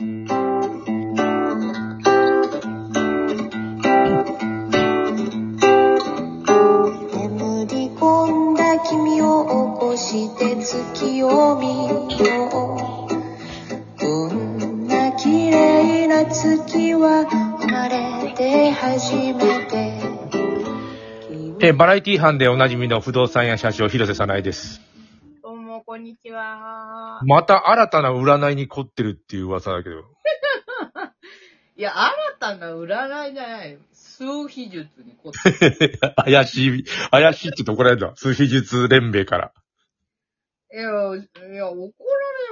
眠り込んだ君を起こして月を見ようこんな綺麗な月は生まれて初めてえーバラエティ班でおなじみの不動産屋社長、広瀬さないです。こんにちは。また新たな占いに凝ってるっていう噂だけど。いや、新たな占いじゃない。数秘術にこって。怪しい、怪しいって言って怒られるんだ？数秘術連盟から。いや、いや、怒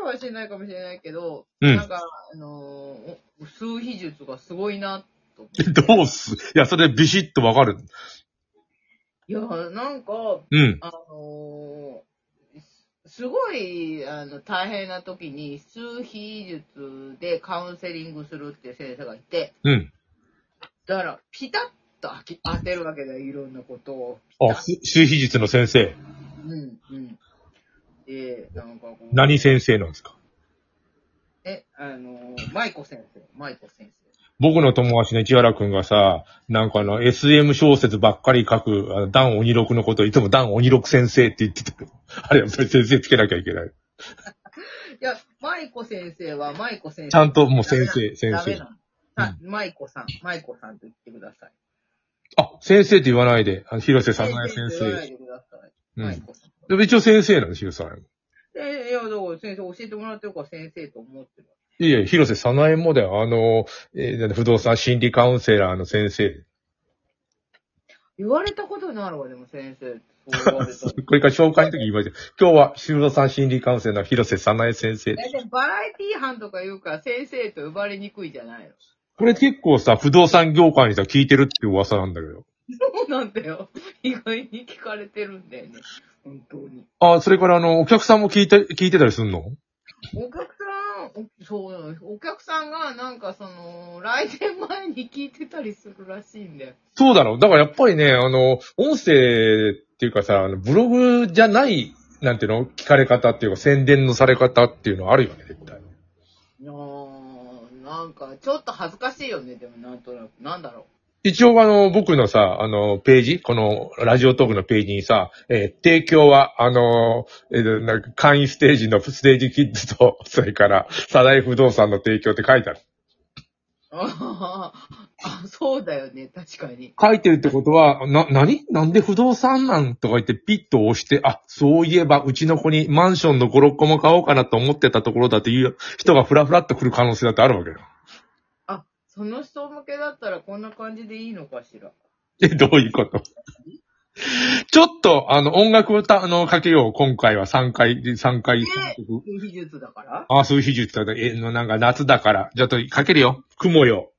られはしないかもしれないけど、うんなんか、あのーお数秘術がすごいな、と思って。どうす？いや、それビシッとわかる。いや、なんか、うん。あすすごい、あの、大変な時に、数秘術でカウンセリングするっていう先生がいて、うん。だから、ピタッと当て当てるわけだよ、いろんなことを。あ、す数秘術の先生。うん、うん。で、なんかこう。何先生なんですか？え、あの、舞子先生、舞子先僕の友達の市原くんがさ、なんかあの、SM 小説ばっかり書く、あの、ダン鬼六のことをいつもダン鬼六先生って言ってたけど。あれ、やっぱり先生つけなきゃいけない。生。いや、舞子先生は舞子先生。ちゃんともう先生先生ダメなの。はい、舞子さん、舞子さんと言ってください。あ、先生って言わないで、あの広瀬さなえ先先生と言わない生。でください。うん舞子さん。でも一応先生なんです、広瀬さん。で、いや、だから先生教えてもらってるから先生と思ってる。いや、広瀬さなえもだよ。あの、えー不動産心理カウンセラーの先生。言われたことになるわ、でも先生。これから紹介の時に言いました。今日は不動産心理カウンセラーの広瀬さなえ先生。え、でもバラエティ班とか言うから先生と呼ばれにくいじゃないの。これ結構さ、不動産業界にさ、聞いてるって噂なんだけど。そうなんだよ。意外に聞かれてるんだよね。本当に。あ、それからあの、お客さんも聞いて、聞いてたりすんの？お客さん、おそうなのお客さんがなんかその、来店前に聞いてたりするらしいんだよ。そうだろう。だからやっぱりね、あの、音声っていうかさ、あのブログじゃない、なんていうの聞かれ方っていうか、宣伝のされ方っていうのはあるよね、絶対。いやーなんか、ちょっと恥ずかしいよね、でもなんとなく。なんだろ一応あの、僕のさ、あの、ページ、この、ラジオトークのページにさ、えー提供は、あの、えーなんか会員ステージのステージキッズと、それから、サダイ不動産の提供って書いてある。う。ああ、そうだよね、確かに。書いてるってことは、な、なになんで不動産なんとか言ってピッと押して、あ、そういえばうちの子にマンションの5、6個も買おうかなと思ってたところだっていう人がフラフラっと来る可能性だってあるわけよ。あ、その人向けだったらこんな感じでいいのかしら。え、どういうこと？ちょっと、あの、音楽歌、あの、かけよう。今回は3回、3回、三曲技術だから？あ、そういう秘術だ。え、の、なんか夏だから。ちょっとかけるよ。雲よ。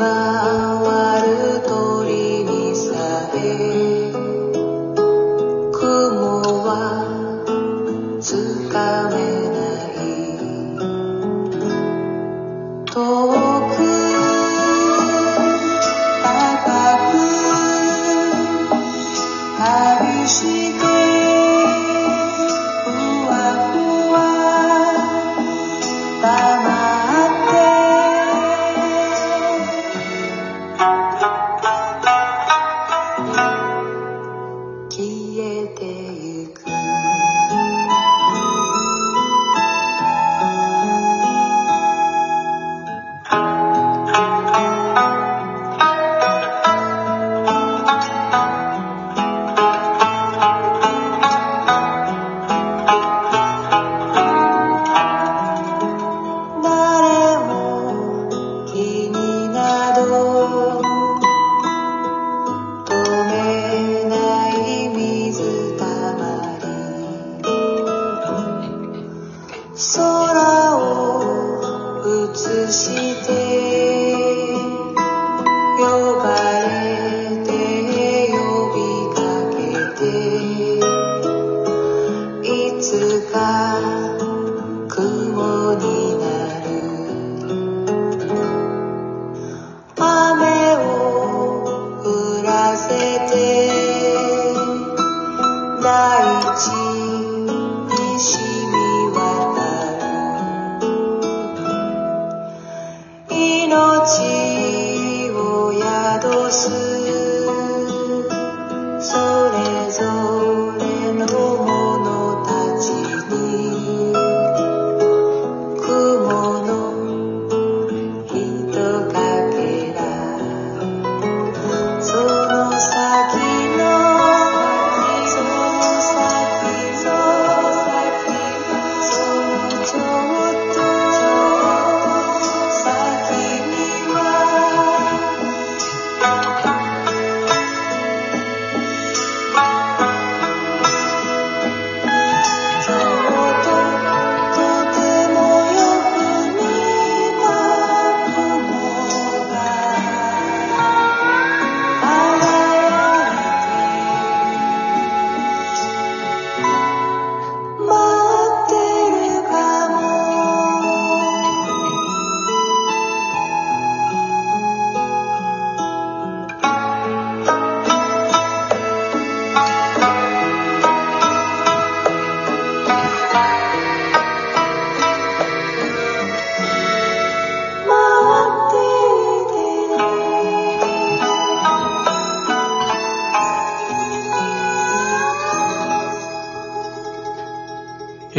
发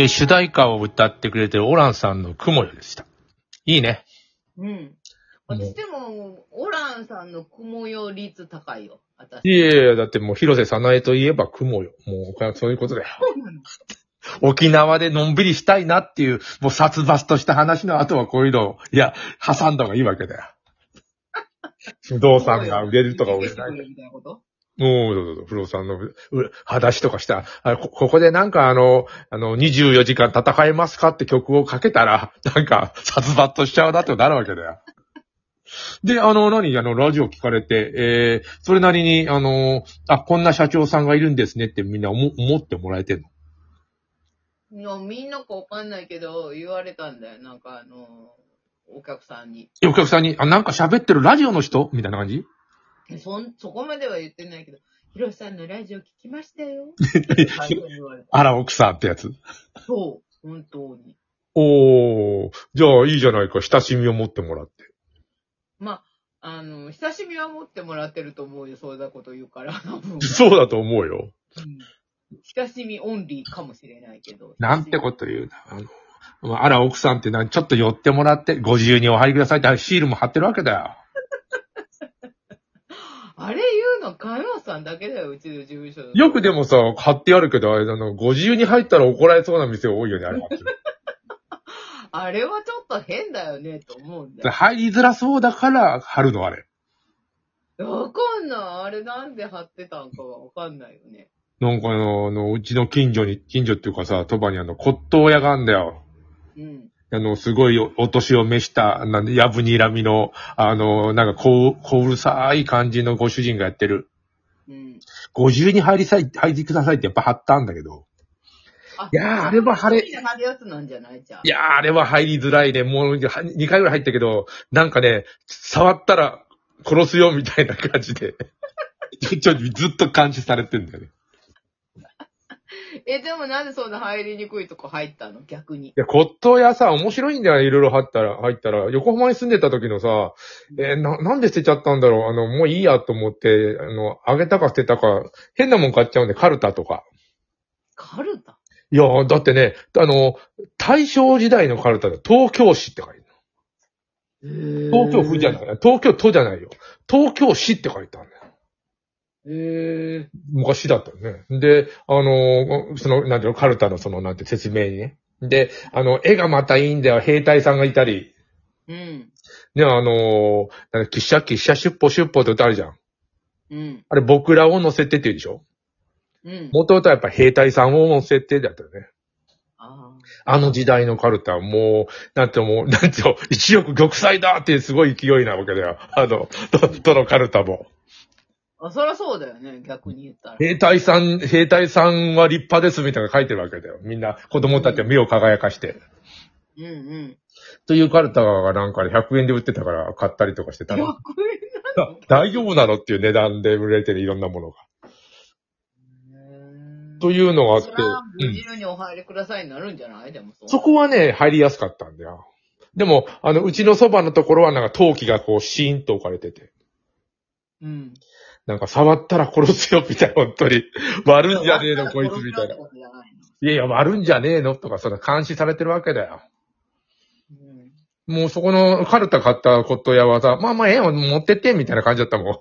えー主題歌を歌ってくれてるオランさんの雲よでした。いいね。うん。私でも、オランさんの雲よ率高いよ。私。いやいやだってもう広瀬さなえといえば雲よ。もう、そういうことだよ。沖縄でのんびりしたいなっていう、もう殺伐とした話の後はこういうのを、いや、挟んだ方がいいわけだよ。不動産が売れるとか売れない。みたいなこともう、どうぞどうぞ不動産のう裸足とかしたあこ、ここでなんかあの、あの、24時間戦えますかって曲をかけたら、なんか、殺伐としちゃうなってなるわけだよ。で、あの、何？あの、ラジオ聞かれて、えー、それなりに、あの、あ、こんな社長さんがいるんですねってみんな思思ってもらえてんの？いや、みんなかわかんないけど、言われたんだよ。なんかあの、お客さんに。えお客さんに、あ、なんか喋ってるラジオの人？みたいな感じ？そん、そこまでは言ってないけど、ヒロシさんのラジオ聞きましたよ。最初に言われたあら、奥さんってやつ。そう、本当に。おー、じゃあいいじゃないか、親しみを持ってもらって。まあ、あの、親しみは持ってもらってると思うよ。そうだこと言うから。多 分そうだと思うよ。うん親しみオンリーかもしれないけど。なんてこと言うな。あの、あら、奥さんってな、ちょっと寄ってもらって、ご自由にお入りくださいってシールも貼ってるわけだよ。あれ言うの、カヨさんだけだよ、うちの事務所。よくでもさ、貼ってあるけど、あれあの、ご自由に入ったら怒られそうな店多いよね、あれは。あれはちょっと変だよね、と思うんだよ。入りづらそうだから貼るの、あれ。わかんない。あれなんで貼ってたんかがわかんないよね。なんかあの、あのうちの近所に、近所っていうかさ、鳥羽にあの、骨董屋があんだよ。うん。あの、すごいおお年を召した、なんで、やぶにらみの、あの、なんかこう、こうるさい感じのご主人がやってる。うん。ご自由に入りさい、入りくださいってやっぱ貼ったんだけど。あいやーあれは晴れい？やー、あれは入りづらいね。もう2回ぐらい入ったけど、なんかね、触ったら殺すよみたいな感じで、ちょ、ちょ、ずっと監視されてんだよね。え、でもなんでそんな入りにくいとこ入ったの？逆にい。や、骨董屋さ、面白いんだよ。いろいろ入ったら、入ったら。横浜に住んでた時のさ、えーな、なんで捨てちゃったんだろう？あの、もういいやと思って、あの、あげたか捨てたか、変なもん買っちゃうんで、カルタとか。カルタ？いやー、だってね、あの、大正時代のカルタだ。東京市って書いてある。東京府じゃない。東京都じゃないよ。東京市って書いてあるんだよ。へえ。昔だったよね。で、あの、その、なんていうの、カルタのその、なんて説明にね。で、あの、絵がまたいいんだよ。兵隊さんがいたり。うん。ね、あの、なんか、喫茶、喫茶出歩出歩って歌あるじゃん。うん。あれ、僕らを乗せてって言うでしょうん。元々はやっぱ兵隊さんを乗せてだったよね。ああの時代のカルタはもう、なんてもう、なんていうの、一億玉砕だっていうすごい勢いなわけだよ。あの、ど、どのカルタも。あ、そりゃそうだよね、逆に言ったら。兵隊さん、兵隊さんは立派ですみたいなの書いてるわけだよ。みんな、子供たちは目を輝かして。うんうん。というカルタがなんか100円で売ってたから買ったりとかしてた100ら、円 大丈夫なの？っていう値段で売れてるいろんなものが。なのというのがあって、自由にお入りくださいになるんじゃない？でも。そこはね、入りやすかったんだよ。でも、あの、うちのそばのところはなんか陶器がこうシーンと置かれてて、うん。なんか触ったら殺すよみたいな、本当に。割るんじゃねえの、こいつみたいな。いやいや、割るんじゃねえのとか、その監視されてるわけだよ。のうんもうそこのカルタ買ったことやはさ、まあまあええよ、持ってって、みたいな感じだったもん。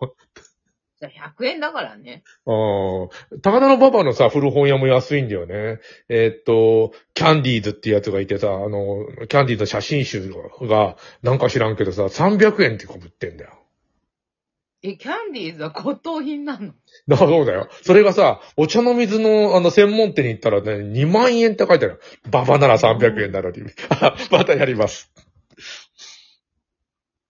じゃあ100円だからね。うん。高田の馬場のさ、古本屋も安いんだよね。えーっと、キャンディーズってやつがいてさ、あの、キャンディーズの写真集が、なんか知らんけどさ、300円ってこぶってんだよ。え、キャンディーズは骨董品なの？だそうだよ。それがさ、お茶の水の、あの、専門店に行ったらね、2万円って書いてある。ババなら300円なのに。あ またやります。